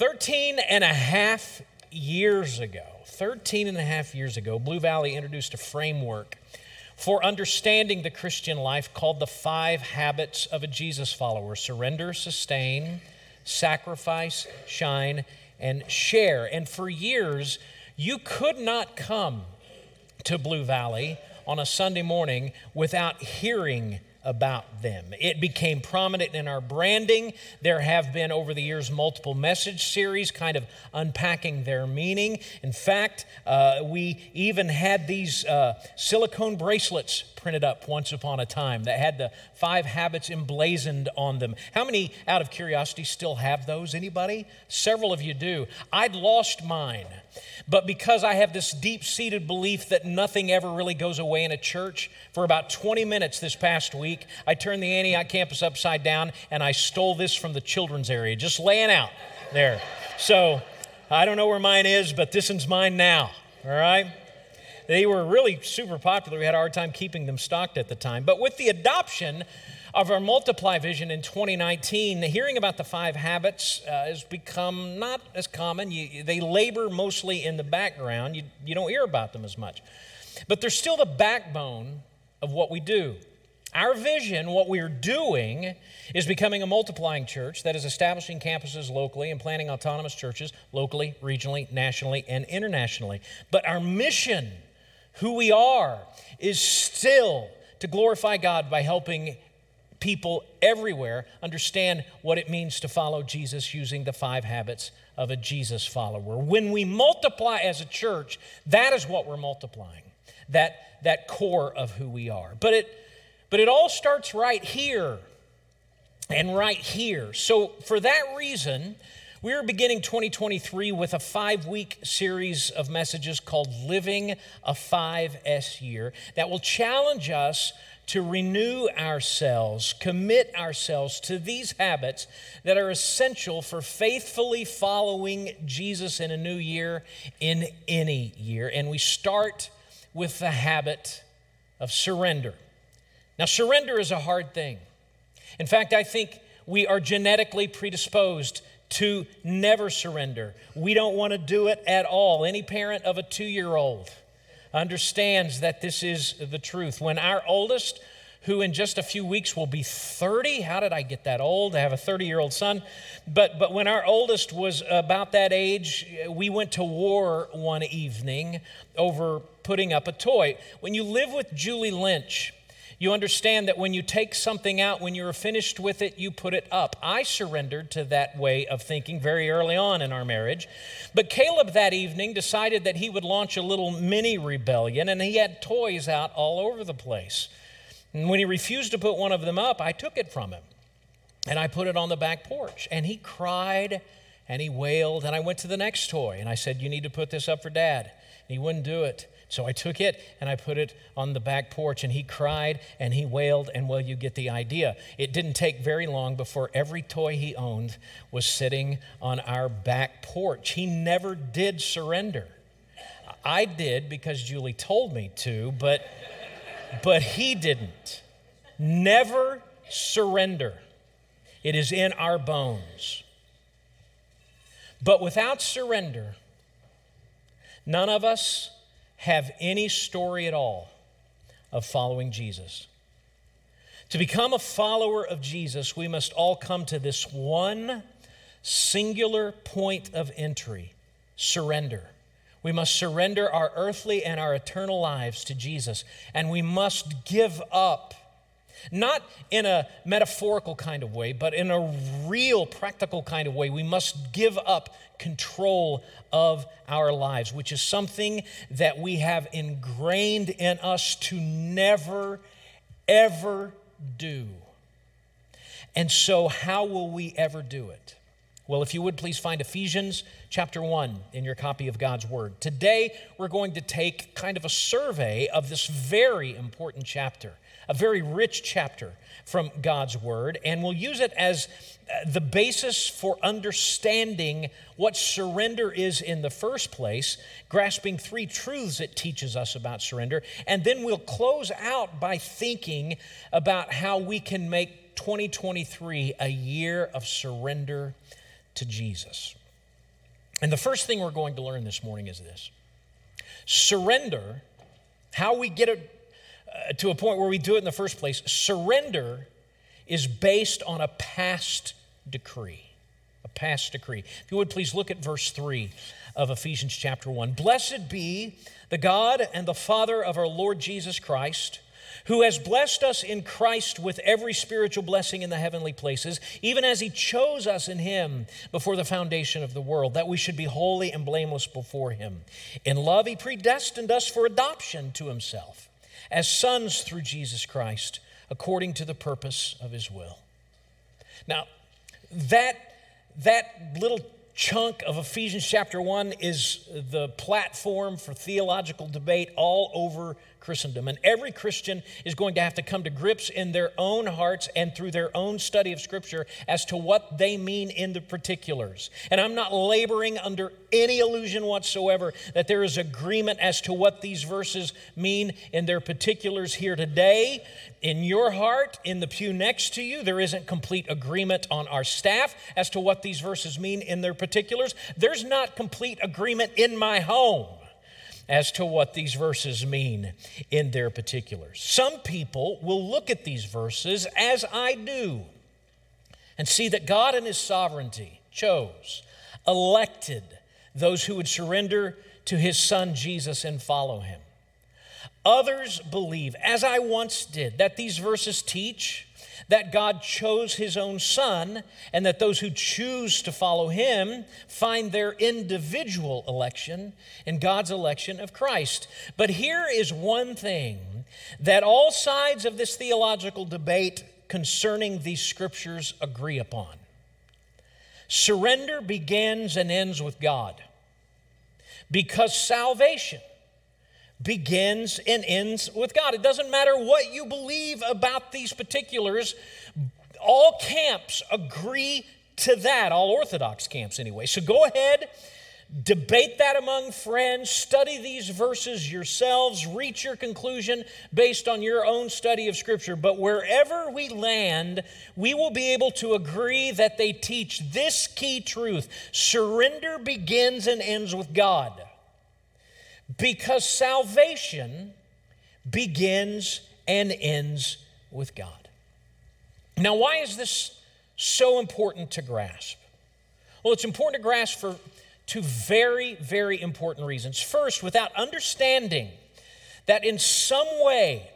13 and a half years ago, 13 and a half years ago, Blue Valley introduced a framework for understanding the Christian life called the five habits of a Jesus follower surrender, sustain, sacrifice, shine, and share. And for years, you could not come to Blue Valley on a Sunday morning without hearing about them. It became prominent in our branding. There have been, over the years, multiple message series kind of unpacking their meaning. In fact, uh, we even had these uh, silicone bracelets printed up once upon a time that had the five habits emblazoned on them. How many, out of curiosity, still have those? Anybody? Several of you do. I'd lost mine. But because I have this deep seated belief that nothing ever really goes away in a church, for about 20 minutes this past week, I turned the Antioch campus upside down and I stole this from the children's area, just laying out there. So I don't know where mine is, but this one's mine now, all right? They were really super popular. We had a hard time keeping them stocked at the time. But with the adoption of our multiply vision in 2019, hearing about the five habits uh, has become not as common. You, they labor mostly in the background, you, you don't hear about them as much. But they're still the backbone of what we do. Our vision, what we're doing, is becoming a multiplying church that is establishing campuses locally and planning autonomous churches locally, regionally, nationally, and internationally. But our mission, who we are, is still to glorify God by helping people everywhere understand what it means to follow Jesus using the five habits of a Jesus follower. When we multiply as a church, that is what we're multiplying, that, that core of who we are. But it, but it all starts right here and right here. So, for that reason, we are beginning 2023 with a five week series of messages called Living a 5S Year that will challenge us to renew ourselves, commit ourselves to these habits that are essential for faithfully following Jesus in a new year, in any year. And we start with the habit of surrender. Now, surrender is a hard thing. In fact, I think we are genetically predisposed to never surrender. We don't want to do it at all. Any parent of a two year old understands that this is the truth. When our oldest, who in just a few weeks will be 30, how did I get that old? I have a 30 year old son. But, but when our oldest was about that age, we went to war one evening over putting up a toy. When you live with Julie Lynch, you understand that when you take something out, when you're finished with it, you put it up. I surrendered to that way of thinking very early on in our marriage. But Caleb that evening decided that he would launch a little mini rebellion, and he had toys out all over the place. And when he refused to put one of them up, I took it from him and I put it on the back porch. And he cried and he wailed. And I went to the next toy and I said, You need to put this up for dad. And he wouldn't do it. So I took it and I put it on the back porch, and he cried and he wailed, and well, you get the idea. It didn't take very long before every toy he owned was sitting on our back porch. He never did surrender. I did because Julie told me to, but, but he didn't. Never surrender. It is in our bones. But without surrender, none of us have any story at all of following Jesus. To become a follower of Jesus, we must all come to this one singular point of entry surrender. We must surrender our earthly and our eternal lives to Jesus, and we must give up not in a metaphorical kind of way, but in a real practical kind of way. We must give up control of our lives, which is something that we have ingrained in us to never, ever do. And so, how will we ever do it? Well, if you would please find Ephesians chapter 1 in your copy of God's Word. Today, we're going to take kind of a survey of this very important chapter a very rich chapter from God's Word, and we'll use it as uh, the basis for understanding what surrender is in the first place, grasping three truths it teaches us about surrender, and then we'll close out by thinking about how we can make 2023 a year of surrender to Jesus. And the first thing we're going to learn this morning is this surrender, how we get it uh, to a point where we do it in the first place, surrender is based on a past decree. A past decree. If you would please look at verse 3 of Ephesians chapter 1. Blessed be the God and the Father of our Lord Jesus Christ who has blessed us in Christ with every spiritual blessing in the heavenly places, even as he chose us in him before the foundation of the world, that we should be holy and blameless before him. In love, he predestined us for adoption to himself as sons through Jesus Christ, according to the purpose of his will. Now, that, that little chunk of Ephesians chapter 1 is the platform for theological debate all over Christendom. And every Christian is going to have to come to grips in their own hearts and through their own study of Scripture as to what they mean in the particulars. And I'm not laboring under any illusion whatsoever that there is agreement as to what these verses mean in their particulars here today. In your heart, in the pew next to you, there isn't complete agreement on our staff as to what these verses mean in their particulars. There's not complete agreement in my home as to what these verses mean in their particulars. Some people will look at these verses as I do and see that God in His sovereignty chose, elected those who would surrender to His Son Jesus and follow Him. Others believe, as I once did, that these verses teach that God chose his own son and that those who choose to follow him find their individual election in God's election of Christ. But here is one thing that all sides of this theological debate concerning these scriptures agree upon surrender begins and ends with God because salvation begins and ends with God. It doesn't matter what you believe about these particulars, all camps agree to that, all Orthodox camps anyway. So go ahead, debate that among friends, study these verses yourselves, reach your conclusion based on your own study of Scripture. But wherever we land, we will be able to agree that they teach this key truth surrender begins and ends with God. Because salvation begins and ends with God. Now, why is this so important to grasp? Well, it's important to grasp for two very, very important reasons. First, without understanding that in some way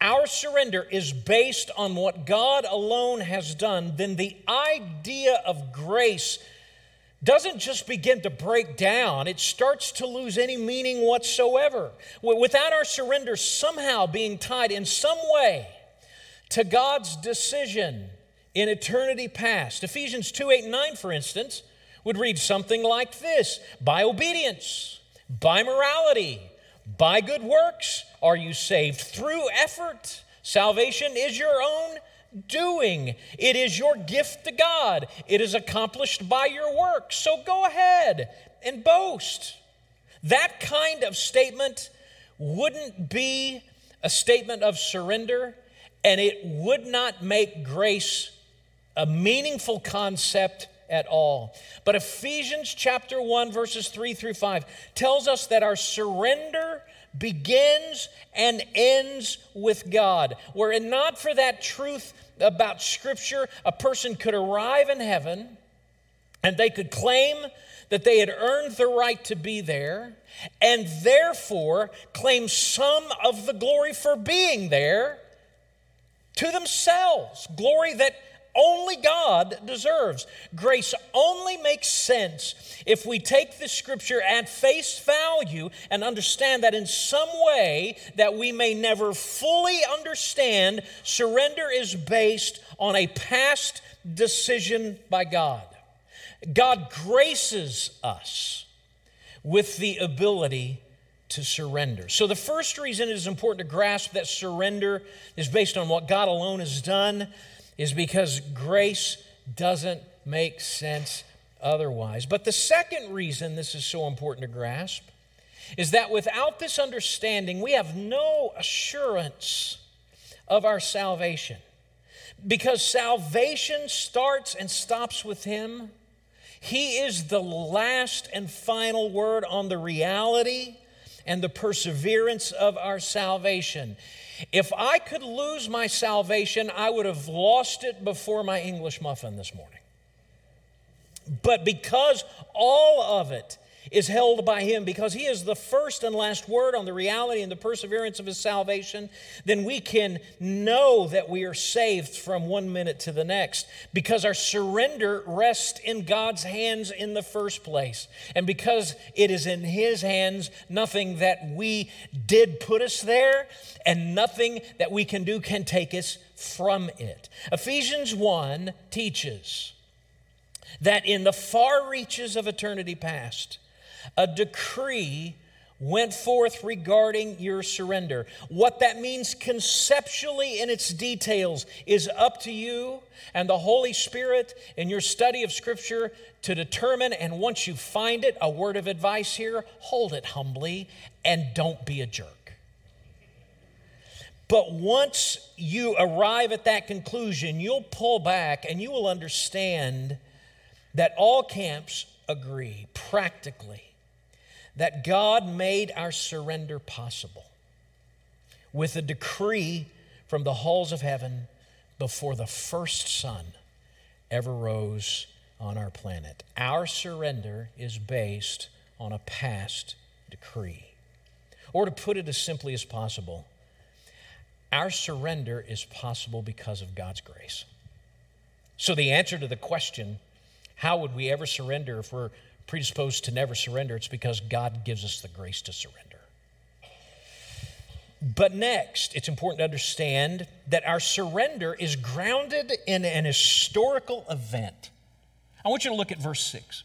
our surrender is based on what God alone has done, then the idea of grace doesn't just begin to break down, it starts to lose any meaning whatsoever. Without our surrender somehow being tied in some way to God's decision in eternity past. Ephesians 2 8 and 9, for instance, would read something like this By obedience, by morality, by good works are you saved through effort. Salvation is your own doing. It is your gift to God. It is accomplished by your work. So go ahead and boast. That kind of statement wouldn't be a statement of surrender, and it would not make grace a meaningful concept at all. But Ephesians chapter 1, verses 3 through 5 tells us that our surrender begins and ends with God. Were it not for that truth about Scripture, a person could arrive in heaven and they could claim that they had earned the right to be there and therefore claim some of the glory for being there to themselves. Glory that only God deserves. Grace only makes sense if we take the scripture at face value and understand that in some way that we may never fully understand, surrender is based on a past decision by God. God graces us with the ability to surrender. So, the first reason it is important to grasp that surrender is based on what God alone has done is because grace doesn't make sense otherwise. But the second reason this is so important to grasp is that without this understanding, we have no assurance of our salvation. Because salvation starts and stops with Him, He is the last and final word on the reality and the perseverance of our salvation. If I could lose my salvation, I would have lost it before my English muffin this morning. But because all of it is held by him because he is the first and last word on the reality and the perseverance of his salvation, then we can know that we are saved from one minute to the next because our surrender rests in God's hands in the first place. And because it is in his hands, nothing that we did put us there and nothing that we can do can take us from it. Ephesians 1 teaches that in the far reaches of eternity past, a decree went forth regarding your surrender. What that means conceptually in its details is up to you and the Holy Spirit in your study of Scripture to determine. And once you find it, a word of advice here hold it humbly and don't be a jerk. But once you arrive at that conclusion, you'll pull back and you will understand that all camps agree practically that God made our surrender possible with a decree from the halls of heaven before the first sun ever rose on our planet. Our surrender is based on a past decree. Or to put it as simply as possible, our surrender is possible because of God's grace. So, the answer to the question, how would we ever surrender if we're predisposed to never surrender, it's because God gives us the grace to surrender. But next, it's important to understand that our surrender is grounded in an historical event. I want you to look at verse 6.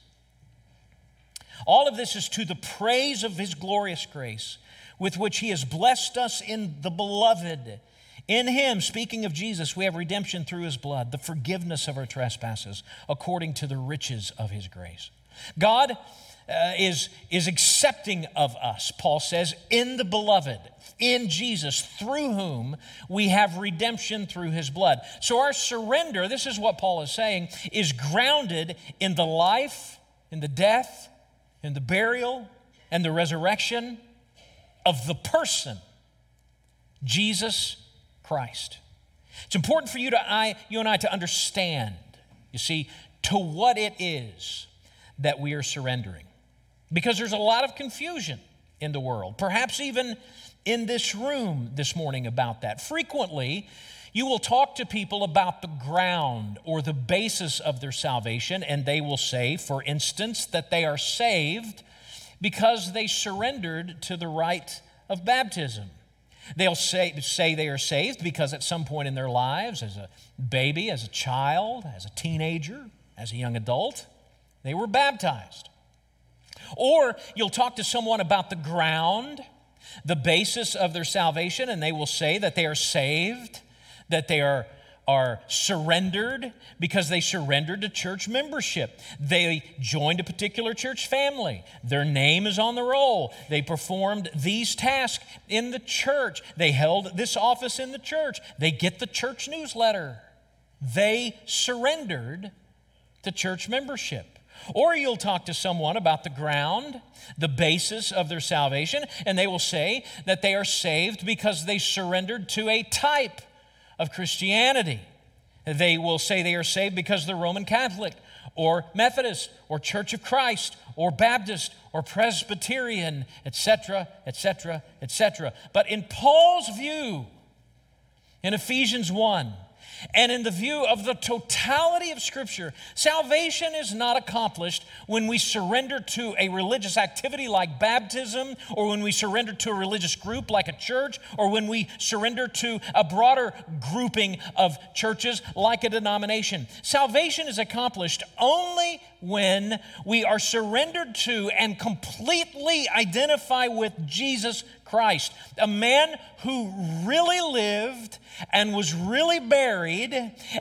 All of this is to the praise of his glorious grace, with which he has blessed us in the beloved. In him, speaking of Jesus, we have redemption through his blood, the forgiveness of our trespasses, according to the riches of his grace. God uh, is, is accepting of us, Paul says, in the beloved, in Jesus, through whom we have redemption through his blood. So our surrender, this is what Paul is saying, is grounded in the life, in the death, in the burial, and the resurrection of the person, Jesus Christ. It's important for you, to, I, you and I to understand, you see, to what it is that we are surrendering. Because there's a lot of confusion in the world, perhaps even in this room this morning about that. Frequently, you will talk to people about the ground or the basis of their salvation, and they will say, for instance, that they are saved because they surrendered to the rite of baptism. They'll say, say they are saved because at some point in their lives, as a baby, as a child, as a teenager, as a young adult, they were baptized. Or you'll talk to someone about the ground, the basis of their salvation, and they will say that they are saved, that they are, are surrendered because they surrendered to church membership. They joined a particular church family. Their name is on the roll. They performed these tasks in the church. They held this office in the church. They get the church newsletter. They surrendered to church membership. Or you'll talk to someone about the ground, the basis of their salvation, and they will say that they are saved because they surrendered to a type of Christianity. They will say they are saved because they're Roman Catholic or Methodist or Church of Christ or Baptist or Presbyterian, etc., etc., etc. But in Paul's view, in Ephesians 1, and in the view of the totality of Scripture, salvation is not accomplished when we surrender to a religious activity like baptism, or when we surrender to a religious group like a church, or when we surrender to a broader grouping of churches like a denomination. Salvation is accomplished only when we are surrendered to and completely identify with Jesus Christ, a man who really lived and was really buried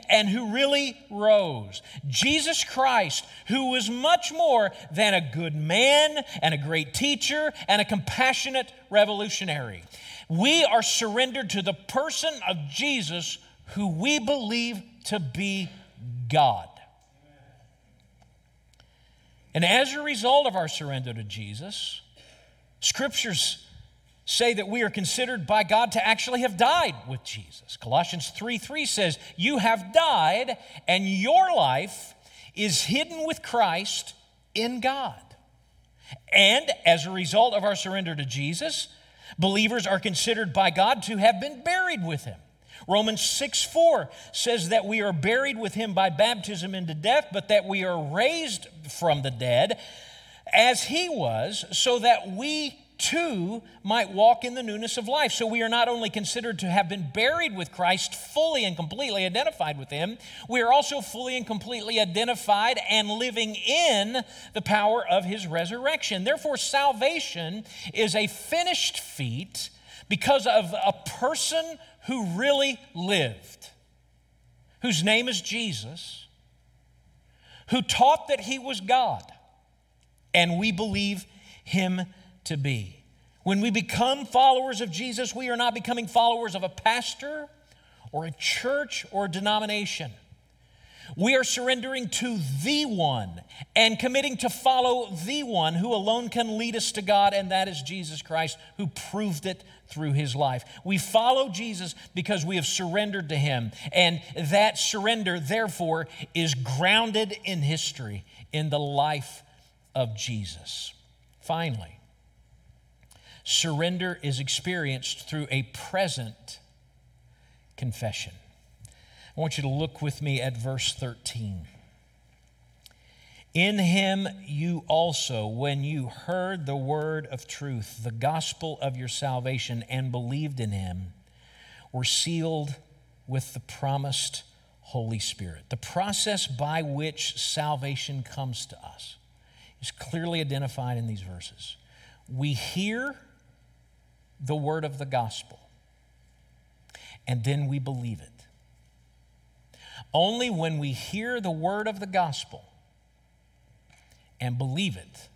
and who really rose. Jesus Christ, who was much more than a good man and a great teacher and a compassionate revolutionary. We are surrendered to the person of Jesus who we believe to be God. And as a result of our surrender to Jesus, scriptures say that we are considered by God to actually have died with Jesus. Colossians 3 3 says, You have died, and your life is hidden with Christ in God. And as a result of our surrender to Jesus, believers are considered by God to have been buried with him. Romans 6 4 says that we are buried with him by baptism into death, but that we are raised from the dead as he was, so that we too might walk in the newness of life. So we are not only considered to have been buried with Christ, fully and completely identified with him, we are also fully and completely identified and living in the power of his resurrection. Therefore, salvation is a finished feat because of a person who really lived, whose name is Jesus, who taught that he was God, and we believe him to be. When we become followers of Jesus, we are not becoming followers of a pastor or a church or a denomination. We are surrendering to the one and committing to follow the one who alone can lead us to God, and that is Jesus Christ, who proved it through his life. We follow Jesus because we have surrendered to him, and that surrender, therefore, is grounded in history, in the life of Jesus. Finally, surrender is experienced through a present confession. I want you to look with me at verse 13. In him you also, when you heard the word of truth, the gospel of your salvation, and believed in him, were sealed with the promised Holy Spirit. The process by which salvation comes to us is clearly identified in these verses. We hear the word of the gospel, and then we believe it. Only when we hear the word of the gospel and believe it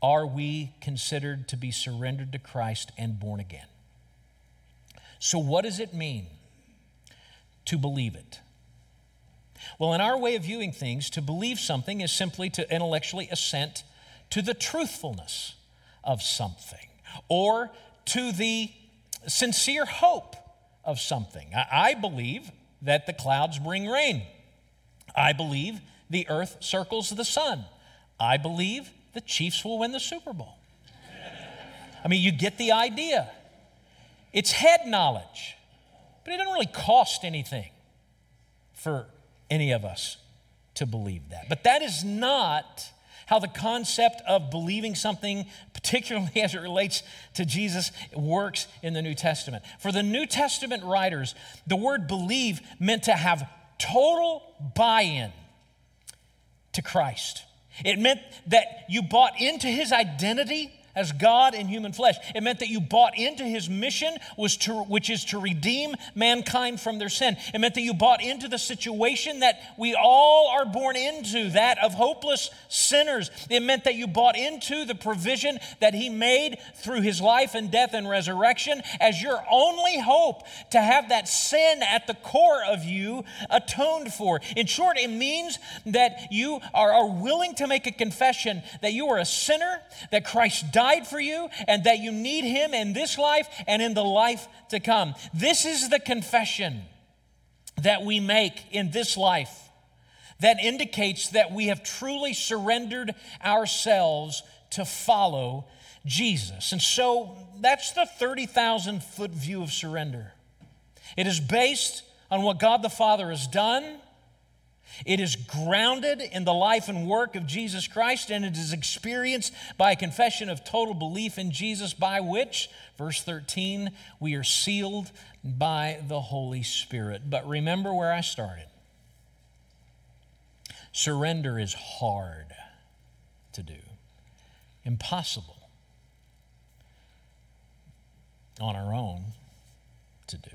are we considered to be surrendered to Christ and born again. So, what does it mean to believe it? Well, in our way of viewing things, to believe something is simply to intellectually assent to the truthfulness of something or to the sincere hope of something. I believe that the clouds bring rain. I believe the earth circles the sun. I believe the Chiefs will win the Super Bowl. I mean, you get the idea. It's head knowledge, but it doesn't really cost anything for any of us to believe that. But that is not how the concept of believing something, particularly as it relates to Jesus, works in the New Testament. For the New Testament writers, the word believe meant to have total buy in to Christ. It meant that you bought into his identity as God in human flesh. It meant that you bought into his mission, was to, which is to redeem mankind from their sin. It meant that you bought into the situation that we all are born into, that of hopeless sinners. It meant that you bought into the provision that he made through his life and death and resurrection as your only hope to have that sin at the core of you atoned for. In short, it means that you are, are willing to make a confession that you are a sinner, that Christ died died for you and that you need him in this life and in the life to come. This is the confession that we make in this life that indicates that we have truly surrendered ourselves to follow Jesus. And so that's the 30,000 foot view of surrender. It is based on what God the Father has done it is grounded in the life and work of Jesus Christ, and it is experienced by a confession of total belief in Jesus, by which, verse 13, we are sealed by the Holy Spirit. But remember where I started. Surrender is hard to do, impossible on our own to do.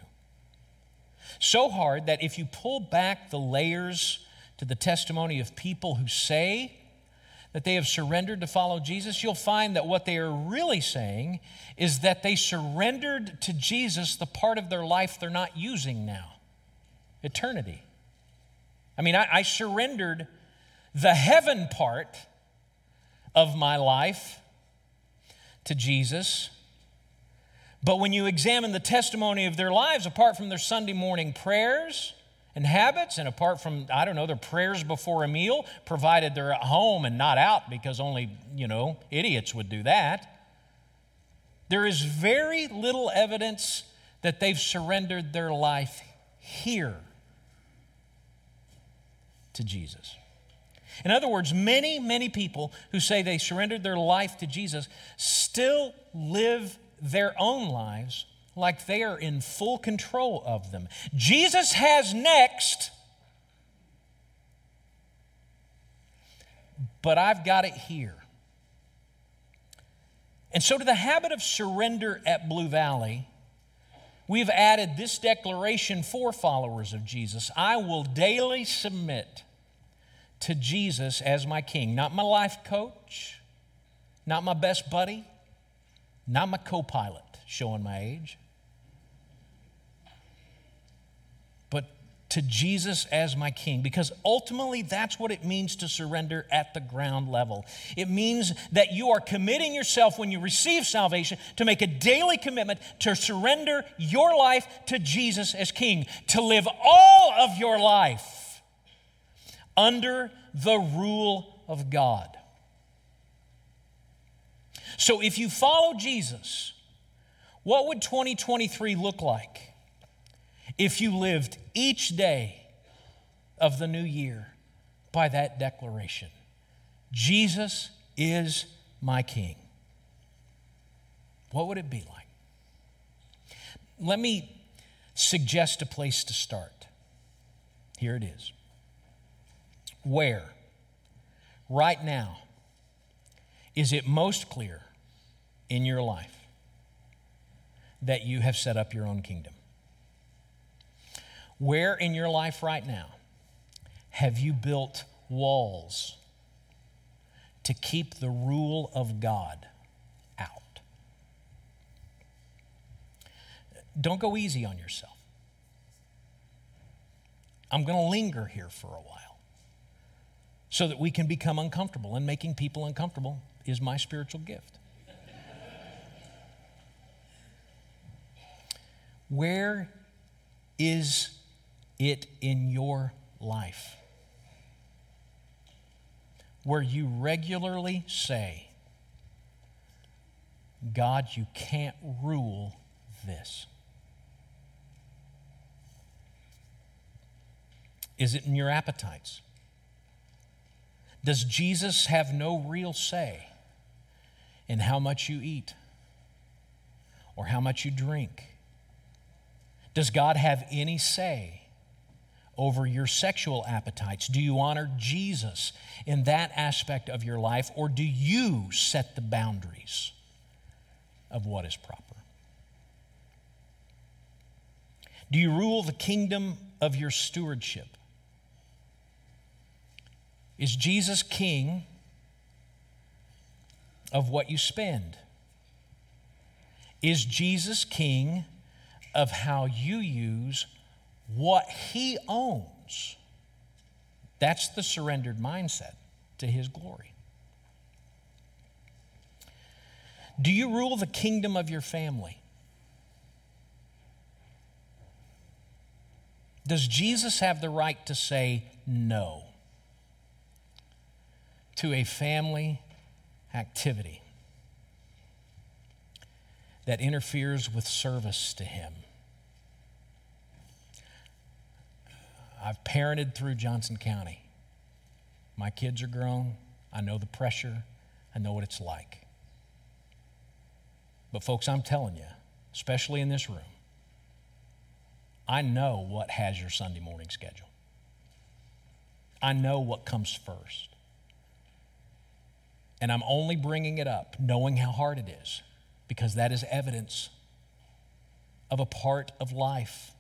So hard that if you pull back the layers to the testimony of people who say that they have surrendered to follow Jesus, you'll find that what they are really saying is that they surrendered to Jesus the part of their life they're not using now eternity. I mean, I, I surrendered the heaven part of my life to Jesus. But when you examine the testimony of their lives, apart from their Sunday morning prayers and habits, and apart from, I don't know, their prayers before a meal, provided they're at home and not out because only, you know, idiots would do that, there is very little evidence that they've surrendered their life here to Jesus. In other words, many, many people who say they surrendered their life to Jesus still live their own lives like they are in full control of them. Jesus has next, but I've got it here. And so, to the habit of surrender at Blue Valley, we've added this declaration for followers of Jesus I will daily submit to Jesus as my king, not my life coach, not my best buddy, not my co pilot, showing my age, but to Jesus as my king, because ultimately that's what it means to surrender at the ground level. It means that you are committing yourself when you receive salvation to make a daily commitment to surrender your life to Jesus as king, to live all of your life under the rule of God. So if you follow Jesus, what would 2023 look like if you lived each day of the new year by that declaration? Jesus is my King. What would it be like? Let me suggest a place to start. Here it is. Where, right now, is it most clear in your life that you have set up your own kingdom? Where in your life right now have you built walls to keep the rule of God out? Don't go easy on yourself. I'm going to linger here for a while so that we can become uncomfortable, and making people uncomfortable is my spiritual gift. Where is it in your life where you regularly say, God, you can't rule this? Is it in your appetites? Does Jesus have no real say in how much you eat or how much you drink? Does God have any say over your sexual appetites? Do you honor Jesus in that aspect of your life, or do you set the boundaries of what is proper? Do you rule the kingdom of your stewardship? Is Jesus king of what you spend? Is Jesus king of how you use what he owns. That's the surrendered mindset to his glory. Do you rule the kingdom of your family? Does Jesus have the right to say no to a family activity that interferes with service to him? I've parented through Johnson County. My kids are grown. I know the pressure. I know what it's like. But, folks, I'm telling you, especially in this room, I know what has your Sunday morning schedule. I know what comes first. And I'm only bringing it up knowing how hard it is because that is evidence of a part of life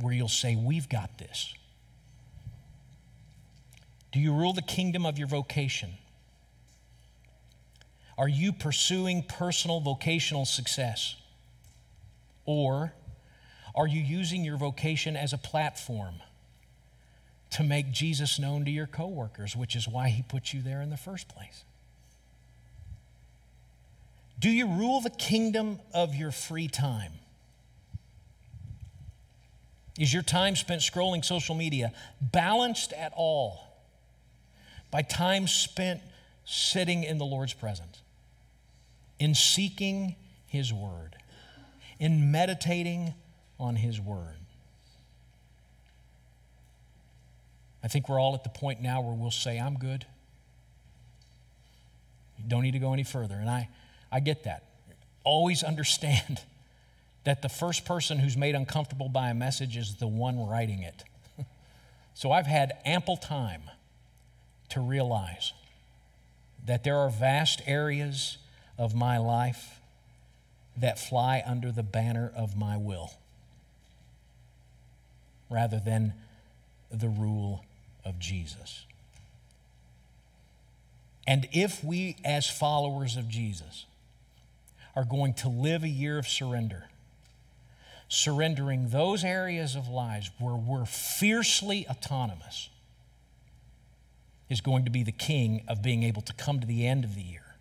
where you'll say, We've got this? Do you rule the kingdom of your vocation? Are you pursuing personal vocational success? Or are you using your vocation as a platform to make Jesus known to your coworkers, which is why he put you there in the first place? Do you rule the kingdom of your free time? Is your time spent scrolling social media balanced at all by time spent sitting in the Lord's presence, in seeking His Word, in meditating on His Word? I think we're all at the point now where we'll say, I'm good. You don't need to go any further. And I, I get that. Always understand that the first person who's made uncomfortable by a message is the one writing it. so I've had ample time to realize that there are vast areas of my life that fly under the banner of my will rather than the rule of Jesus. And if we, as followers of Jesus, are going to live a year of surrender, surrendering those areas of lives where we're fiercely autonomous, is going to be the king of being able to come to the end of the year,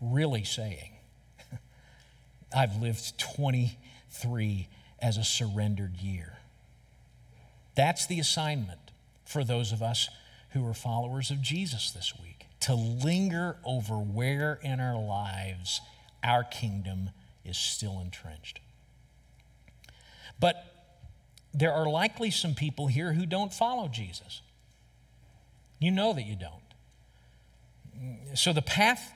really saying, I've lived 23 as a surrendered year. That's the assignment for those of us who are followers of Jesus this week to linger over where in our lives our kingdom is still entrenched. But there are likely some people here who don't follow Jesus. You know that you don't. So the path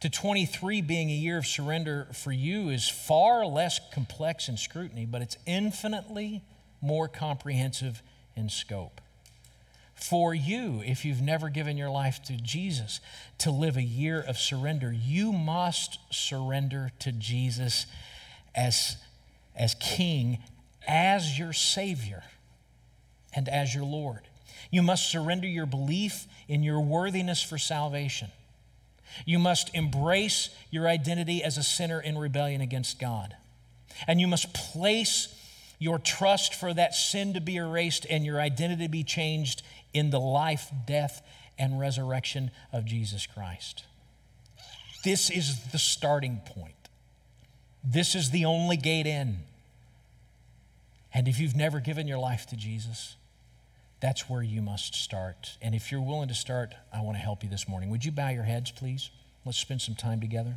to 23 being a year of surrender for you is far less complex in scrutiny, but it's infinitely more comprehensive in scope for you, if you've never given your life to Jesus, to live a year of surrender, you must surrender to Jesus as, as King, as your Savior, and as your Lord. You must surrender your belief in your worthiness for salvation. You must embrace your identity as a sinner in rebellion against God. And you must place your trust for that sin to be erased and your identity to be changed in the life, death, and resurrection of Jesus Christ. This is the starting point. This is the only gate in. And if you've never given your life to Jesus, that's where you must start. And if you're willing to start, I want to help you this morning. Would you bow your heads, please? Let's spend some time together.